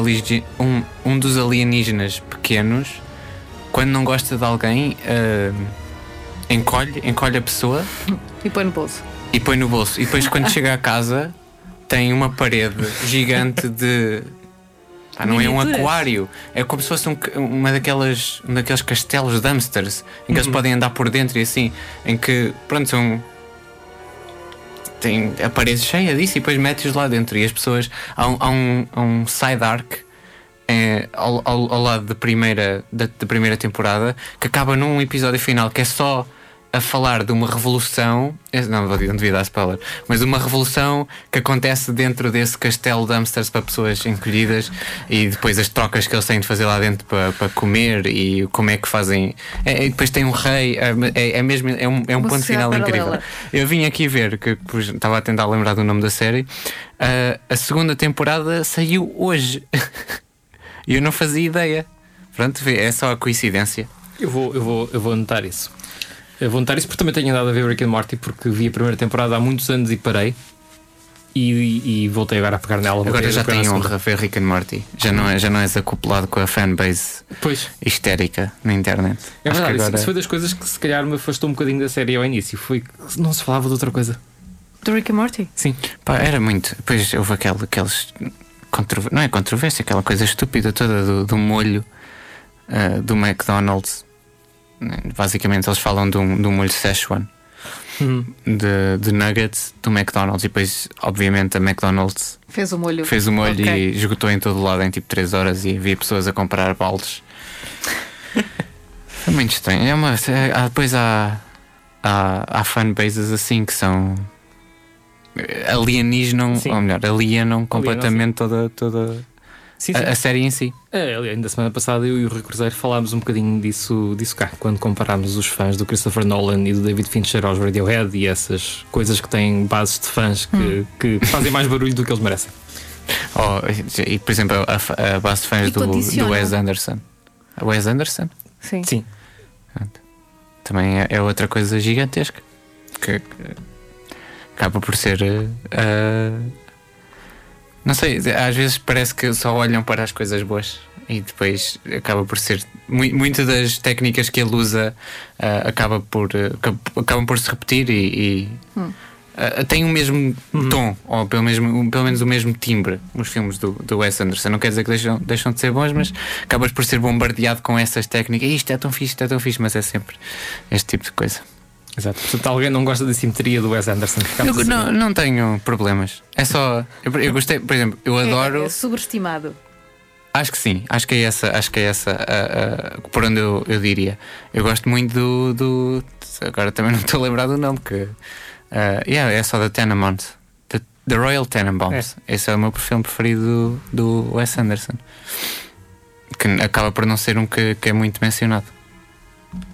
um, um dos alienígenas pequenos quando não gosta de alguém, ah, encolhe, encolhe a pessoa
E põe no bolso.
E põe no bolso. E depois, quando chega a casa, tem uma parede gigante de. Pá, não é um aquário, é como se fosse um, uma daquelas, um daqueles castelos dumpsters em que eles podem andar por dentro e assim, em que, pronto, são. Tem a parede cheia disso e depois metes lá dentro. E as pessoas. Há um, há um, há um side arc é, ao, ao, ao lado da primeira, da, da primeira temporada que acaba num episódio final que é só a falar de uma revolução. eh, Não, não devia dar spoiler, mas de uma revolução que acontece dentro desse castelo de hamsters para pessoas encolhidas e depois as trocas que eles têm de fazer lá dentro para, para comer e como é que fazem. É, e depois tem um rei, é, é, é mesmo é um, é um ponto final
paralela.
incrível. Eu vim aqui ver, que pois, estava a tentar lembrar do nome da série. Ah, a segunda temporada saiu hoje. [laughs] E eu não fazia ideia. Pronto, é só a coincidência.
Eu vou, eu vou, eu vou anotar isso. Isso porque também tenho andado a ver Rick and Morty porque vi a primeira temporada há muitos anos e parei. E, e- e voltei agora a pegar nela.
Agora já tenho honra a ver Rick and Morty. Já não, é, já não és acoplado com a fanbase
Pois,
histérica na internet.
é
Acho que
verdade. isso-
agora-
Isso foi das coisas que se calhar me afastou um bocadinho da série ao início. Foi que não se falava de outra coisa.
Do Rick and Morty?
Sim.
Pá, era muito. Depois houve aquele, aqueles. Não é controvérsia, aquela coisa estúpida toda do, do molho ah, do McDonald's. Basicamente, eles falam de um, de um molho Szechuan.
Hum.
de, de nuggets do McDonald's e depois, obviamente, a McDonald's
Fez o molho.
fez o molho
Ok.
e esgotou em todo lado em tipo 3 horas e havia pessoas a comprar baldes. [laughs] é muito estranho. É uma, é- depois há, há, há fanbases assim que são alienígenam,
Sim.
ou melhor, alienam completamente toda, toda
Sim, sim.
a, a série em si.
É, ainda semana passada eu e o Rui Cruzeiro falámos um bocadinho disso, disso cá, quando comparámos os fãs do Christopher Nolan e do David Fincher aos Radiohead e essas coisas que têm bases de fãs que, que fazem mais barulho do que eles merecem.
Oh, e, por exemplo, a, a base de fãs do, do. Wes Anderson. A Wes Anderson?
Sim.
Sim.
também é, é outra coisa gigantesca que, que acaba por ser ah, não sei, às vezes parece que só olham para as coisas boas e depois acaba por ser mu- muitas das técnicas que ele usa ah, acaba por, acab- acabam por se repetir e, e, ah, têm o mesmo tom, ou pelo, mesmo, pelo menos o mesmo timbre, os filmes do, do Wes Anderson. Não quer dizer que deixam, deixam de ser bons, mas acabas por ser bombardeado com essas técnicas. Isto é tão fixe, isto é tão fixe, mas é sempre este tipo de coisa.
Exato. Portanto, alguém não gosta da simetria do Wes Anderson. ficamos
Eu
assim.
não, não tenho problemas. É só. Eu, eu gostei, por exemplo, eu adoro.
É, é subestimado.
Acho que sim, acho que é essa, acho que é essa a- a- por onde eu, eu diria. Eu gosto muito do, do- Agora também não estou a lembrar do nome, que. ah, yeah, é só da Tenenbaum. The, the Royal Tenenbaums. Esse é o meu filme preferido do, do Wes Anderson. Que acaba por não ser um que, que é muito mencionado.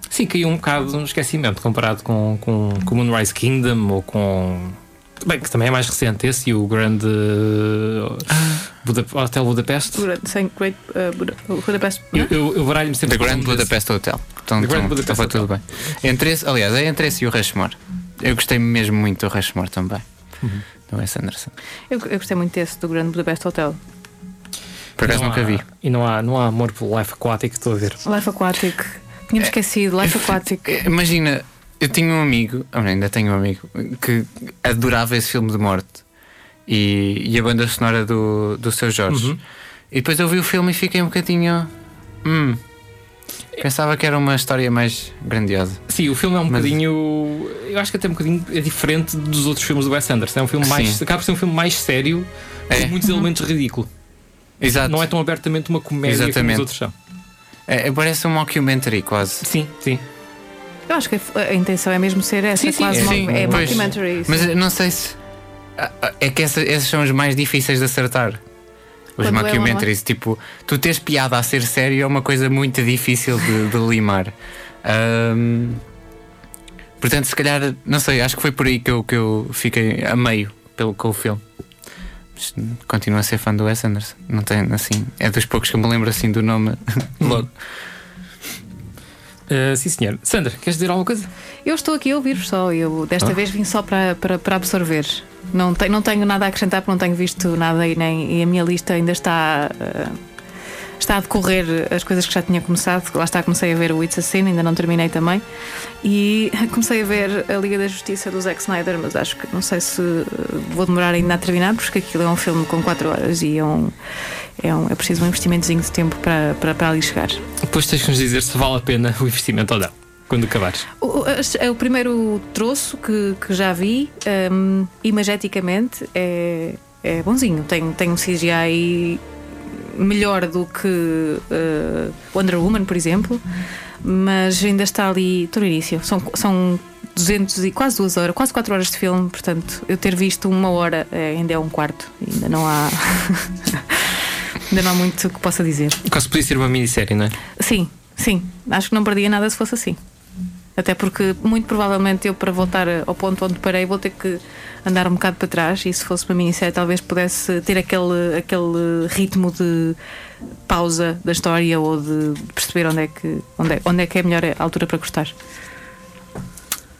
Sim, caiu um bocado no esquecimento comparado com, com, com Moonrise Kingdom ou com. Bem, que também é mais recente esse e o grande uh, Buda- Hotel Budapeste.
Sem Great uh, Buda- Budapest.
Eu, eu, eu baralho-me sempre
The Grand. Budapest Hotel. Então,
The Grand
então,
Budapest Hotel.
tudo bem. Entre esse, aliás, é entre esse e o Rushmore. Eu gostei mesmo muito do Rushmore também.
Uhum.
Do Wes Anderson.
Eu, eu gostei muito desse do Grande Budapest Hotel.
Por acaso nunca
há-
vi.
E não há, não há amor pelo life aquático, estou a ver.
Life Aquatic. Tínhamos esquecido, Life Aquatic.
Eh, Imagina, eu tinha um amigo, ou ainda tenho um amigo, que adorava esse filme de morte e, e a banda sonora do, do seu Jorge.
Uhum.
E depois eu vi o filme e fiquei um bocadinho. Hum. Pensava que era uma história mais grandiosa.
Sim, o filme é um
Mas-
bocadinho. Eu acho que até um bocadinho é diferente dos outros filmes do Wes Anderson. É um filme mais.
Sim.
Acaba por ser um filme mais sério,
É.
com muitos elementos ridículos.
Exato.
Não é tão abertamente uma comédia como
Exatamente.
os outros são.
É, é- parece um mockumentary quase.
Sim, sim.
Eu acho que a, intenção é mesmo ser essa,
Sim, sim,
quase
é, sim,
é documentary.
Mas eu não sei se. ah, ah, É que essa- esses são os mais difíceis de acertar. Os
Quando é
mockumentaries. Tipo, tu tens piada a ser sério é uma coisa muito difícil de, de limar. Ahm, portanto, se calhar, não sei, acho que foi por aí que eu, que eu fiquei a meio pelo, com o filme. Continuo a ser fã do Wes Anderson. Não tem assim. É dos poucos que eu me lembro assim do nome [laughs] logo.
Uh, sim, senhor. Sandra, queres dizer alguma coisa?
Eu estou aqui a ouvir-vos só. Eu desta
Ah.
vez vim só para, para, para absorver. Não, tenho não tenho nada a acrescentar porque não tenho visto nada e, nem, e a minha lista ainda está. eh, está a decorrer as coisas que já tinha começado. Lá está, comecei a ver o It's a Sin, ainda não terminei também. E [laughs] comecei a ver a Liga da Justiça do Zack Snyder, mas acho que não sei se eh, vou demorar ainda a terminar, porque aquilo é um filme com 4 horas e é um. É, um, é preciso um investimentozinho de tempo para, para, para ali chegar.
Depois tens que nos dizer se vale a pena o investimento ou não, quando acabares.
O, as- é o primeiro troço que, que já vi, hum, imageticamente, é, é bonzinho. Tem, tem um CGI melhor do que uh, Wonder Woman, por exemplo, mas ainda está ali. Estou no início. São, são 200 e quase duas horas, quase 4 horas de filme, portanto, eu ter visto uma hora é, ainda é um quarto. Ainda não há. [laughs] ainda não há muito que possa dizer.
Quase podia ser uma minissérie, não é?
Sim, sim. Acho que não perdia nada se fosse assim. Até porque, muito provavelmente, eu, para voltar ao ponto onde parei, vou ter que andar um bocado para trás. E se fosse uma minissérie, talvez pudesse ter aquele, aquele ritmo de pausa da história ou de perceber onde é que, onde é, onde é, que é a melhor altura para gostar.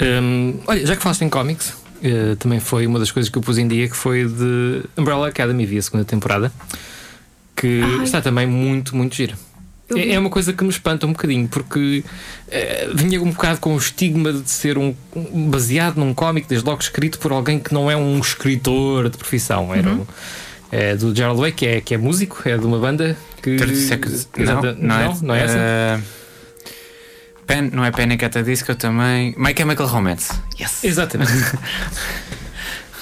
Hum, olha, já que falaste em cómics, eh, também foi uma das coisas que eu pus em dia que foi de Umbrella Academy, vi a segunda temporada, que
Ai.
está também muito, muito gira.
Vi.
É, é uma coisa que me espanta um bocadinho, porque eh, vinha um bocado com o estigma de ser um, um- baseado num cómic, desde logo escrito por alguém que não é um escritor de profissão. Era
Uhum.
um- é do Gerald Way, que é, que é músico, é de uma banda que.
30 seconds. Não,
Exata-
não, é,
não é essa?
eh, Pen, não é Panic at the Disco também. My Chemical Romance. Yes.
Exatamente. [laughs]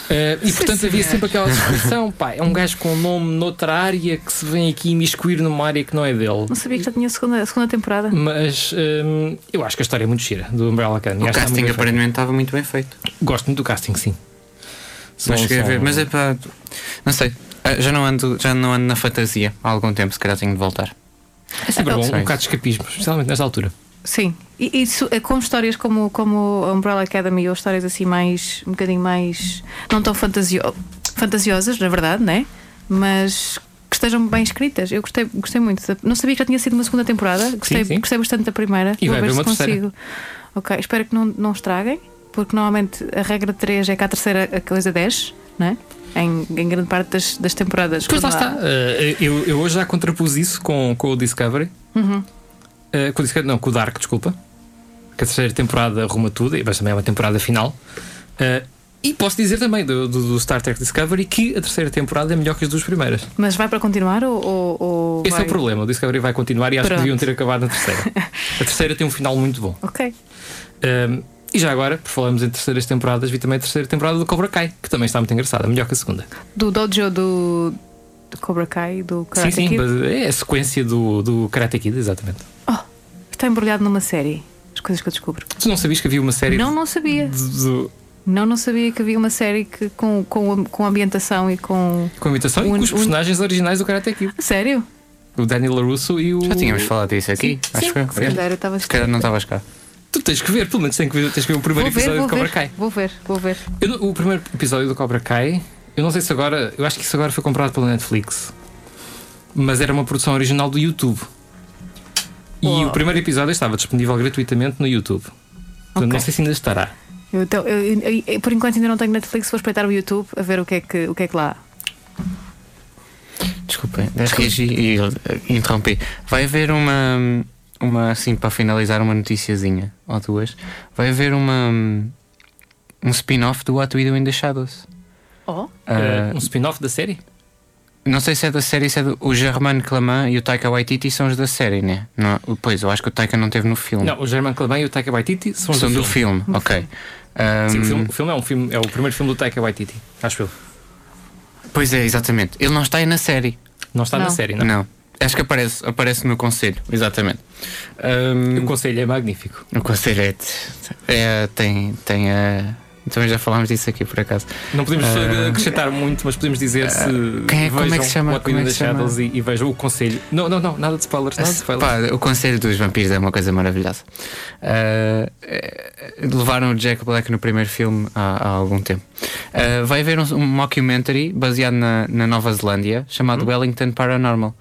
Eh, e portanto havia sempre aquela [laughs] descrição, pá, é um gajo com nome noutra área que se vem aqui imiscuir numa área que não é dele.
Não sabia que já tinha a segunda, a segunda temporada.
Mas hum, eu acho que a história é muito gira do Umbrella Academy.
O
Acho
casting
muito
aparentemente estava muito bem feito.
Gosto muito do casting, sim. São-
Mas cheguei a
são-
ver. Mas é para. Não sei. Ah, Já não, ando, já não ando na fantasia há algum tempo, se calhar tenho de voltar.
é sempre bom,
São
um bocado de escapismo, especialmente nesta altura.
Sim, e isso é com histórias como, como a Umbrella Academy ou histórias assim mais um bocadinho mais não tão fantasio, fantasiosas, na verdade, né? Mas que estejam bem escritas. Eu gostei, gostei muito. Não sabia que já tinha sido uma segunda temporada. Gostei,
sim.
gostei bastante da primeira.
E vai
Vou ver
haver
se
terceira.
consigo. Ok, espero que não, não estraguem, porque normalmente a regra 3 é que a terceira a coisa 10, né? Em, em grande parte das, das temporadas.
Pois lá
há-
está. Eh, eu, eu hoje já contrapus isso com, com o Discovery.
Uhum.
Uh, com o Discovery, não, com o Dark, desculpa. Que a terceira temporada arruma tudo, mas também é uma temporada final. Uh, e posso dizer também do, do, do, Star Trek Discovery que a terceira temporada é melhor que as duas primeiras.
Mas vai para continuar ou. ou
Esse
vai...
é o problema. O Discovery vai continuar e acho Pronto. que deviam ter acabado na terceira. [laughs] a terceira tem um final muito bom.
Ok.
Um, e já agora, por falarmos em terceiras temporadas, vi também a terceira temporada do Cobra Kai, que também está muito engraçada, melhor que a segunda.
Do dojo do, do Cobra Kai, do Karate
sim, sim,
Kid?
Sim, é a sequência do, do Karate Kid, exatamente.
Oh, está embrulhado numa série. As coisas que eu descubro.
Tu não sabias que havia uma série?
Não, não sabia.
De,
não, não sabia que havia uma série que, com, com, com ambientação e com.
Com ambientação um, e com os personagens um... originais do Karate Kid.
Sério?
O Daniel LaRusso e o.
Já tínhamos falado disso aqui,
sim, acho que foi. Se calhar, eu estava
Se calhar não estavas cá.
Tu tens que ver, pelo menos tens que ver, tens que ver o primeiro
ver,
episódio
do
Cobra
ver,
Kai.
Vou ver, vou ver.
Eu, o primeiro episódio do Cobra Kai, eu não sei se agora. Eu acho que isso agora foi comprado pela Netflix. Mas era uma produção original do YouTube. E oh. o primeiro episódio estava disponível gratuitamente no YouTube. Portanto, okay. não sei se ainda estará.
Eu, então, eu, eu, eu, por enquanto ainda não tenho Netflix, vou espreitar o YouTube a ver o que é que, o que, é que lá há.
Desculpem, e interrompi. Vai haver uma, uma, assim, para finalizar, uma noticiazinha ou duas. Vai haver uma, um spin-off do What We Do in the Shadows.
Oh?
Uh, um spin-off da série?
Não sei se é da série, se é do, o Germain Claman e o Taika Waititi são os da série, né? Não, pois, eu acho que o Taika não teve no filme.
Não, o Germain Claman e o Taika Waititi são,
são
do,
do filme. filme. ok.
Um, Sim, o filme, o filme, é um filme, é o primeiro filme do Taika Waititi, acho eu.
Pois é, exatamente. Ele não está aí na série.
Não está
não.
na série, não?
Não. Acho que aparece, aparece no conselho, exatamente.
Um, o conselho é magnífico.
O conselho é, é tem, tem a também já falámos disso aqui por acaso.
Não podemos uh, acrescentar muito, mas podemos dizer se.
Quem é, como é que se chama?
Como é que se chama? E, e vejam o conselho. Não, não, não, nada de spoilers. Nada de spoilers.
Pá, o conselho dos vampiros é uma coisa maravilhosa. Uh, levaram o Jack Black no primeiro filme há, há algum tempo. Uh, vai haver um, um, mockumentary baseado na, na Nova Zelândia chamado hum. Wellington Paranormal.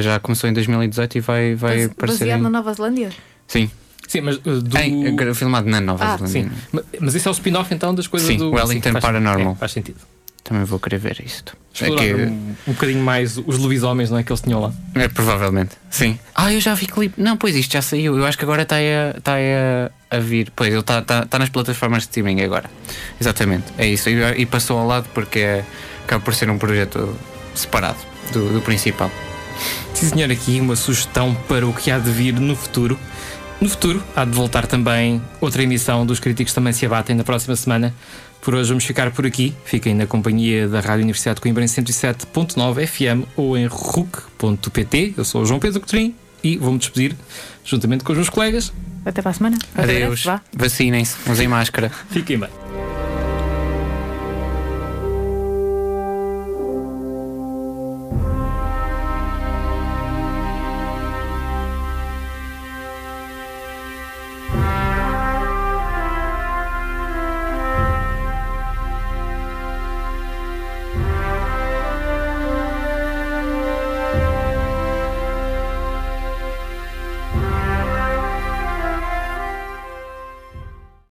já começou em 2018 e vai, vai
Base,
aparecer.
Baseado
em...
na Nova Zelândia?
Sim.
Sim, mas uh, do...
Em, filmado na Nova
ah,
Zelândia.
Sim. Mas isso é o spin-off então das coisas
sim,
do.
Wellington
sim,
Paranormal.
É, faz sentido.
Também vou querer ver isto.
É que... um, um bocadinho mais os lobisomens, não é? Que eles tinham lá.
É, provavelmente, sim. Ah, eu já vi clipe. Não, pois isto já saiu. Eu acho que agora está a, está a, a vir. Pois, ele está, está, está nas plataformas de streaming agora. Exatamente, é isso. E, e passou ao lado porque é, acaba por ser um projeto separado do, do principal.
Sim, senhor, aqui uma sugestão para o que há de vir no futuro. No futuro, há de voltar também outra emissão dos Críticos Também Se Abatem na próxima semana. Por hoje vamos ficar por aqui. Fiquem na companhia da Rádio Universidade de Coimbra em 107.9 FM ou em RUC.pt. Eu sou o João Pedro Coutinho e vou-me despedir juntamente com os meus colegas.
Até para a semana.
Adeus. Vacinem-se. Usem máscara.
Fiquem bem.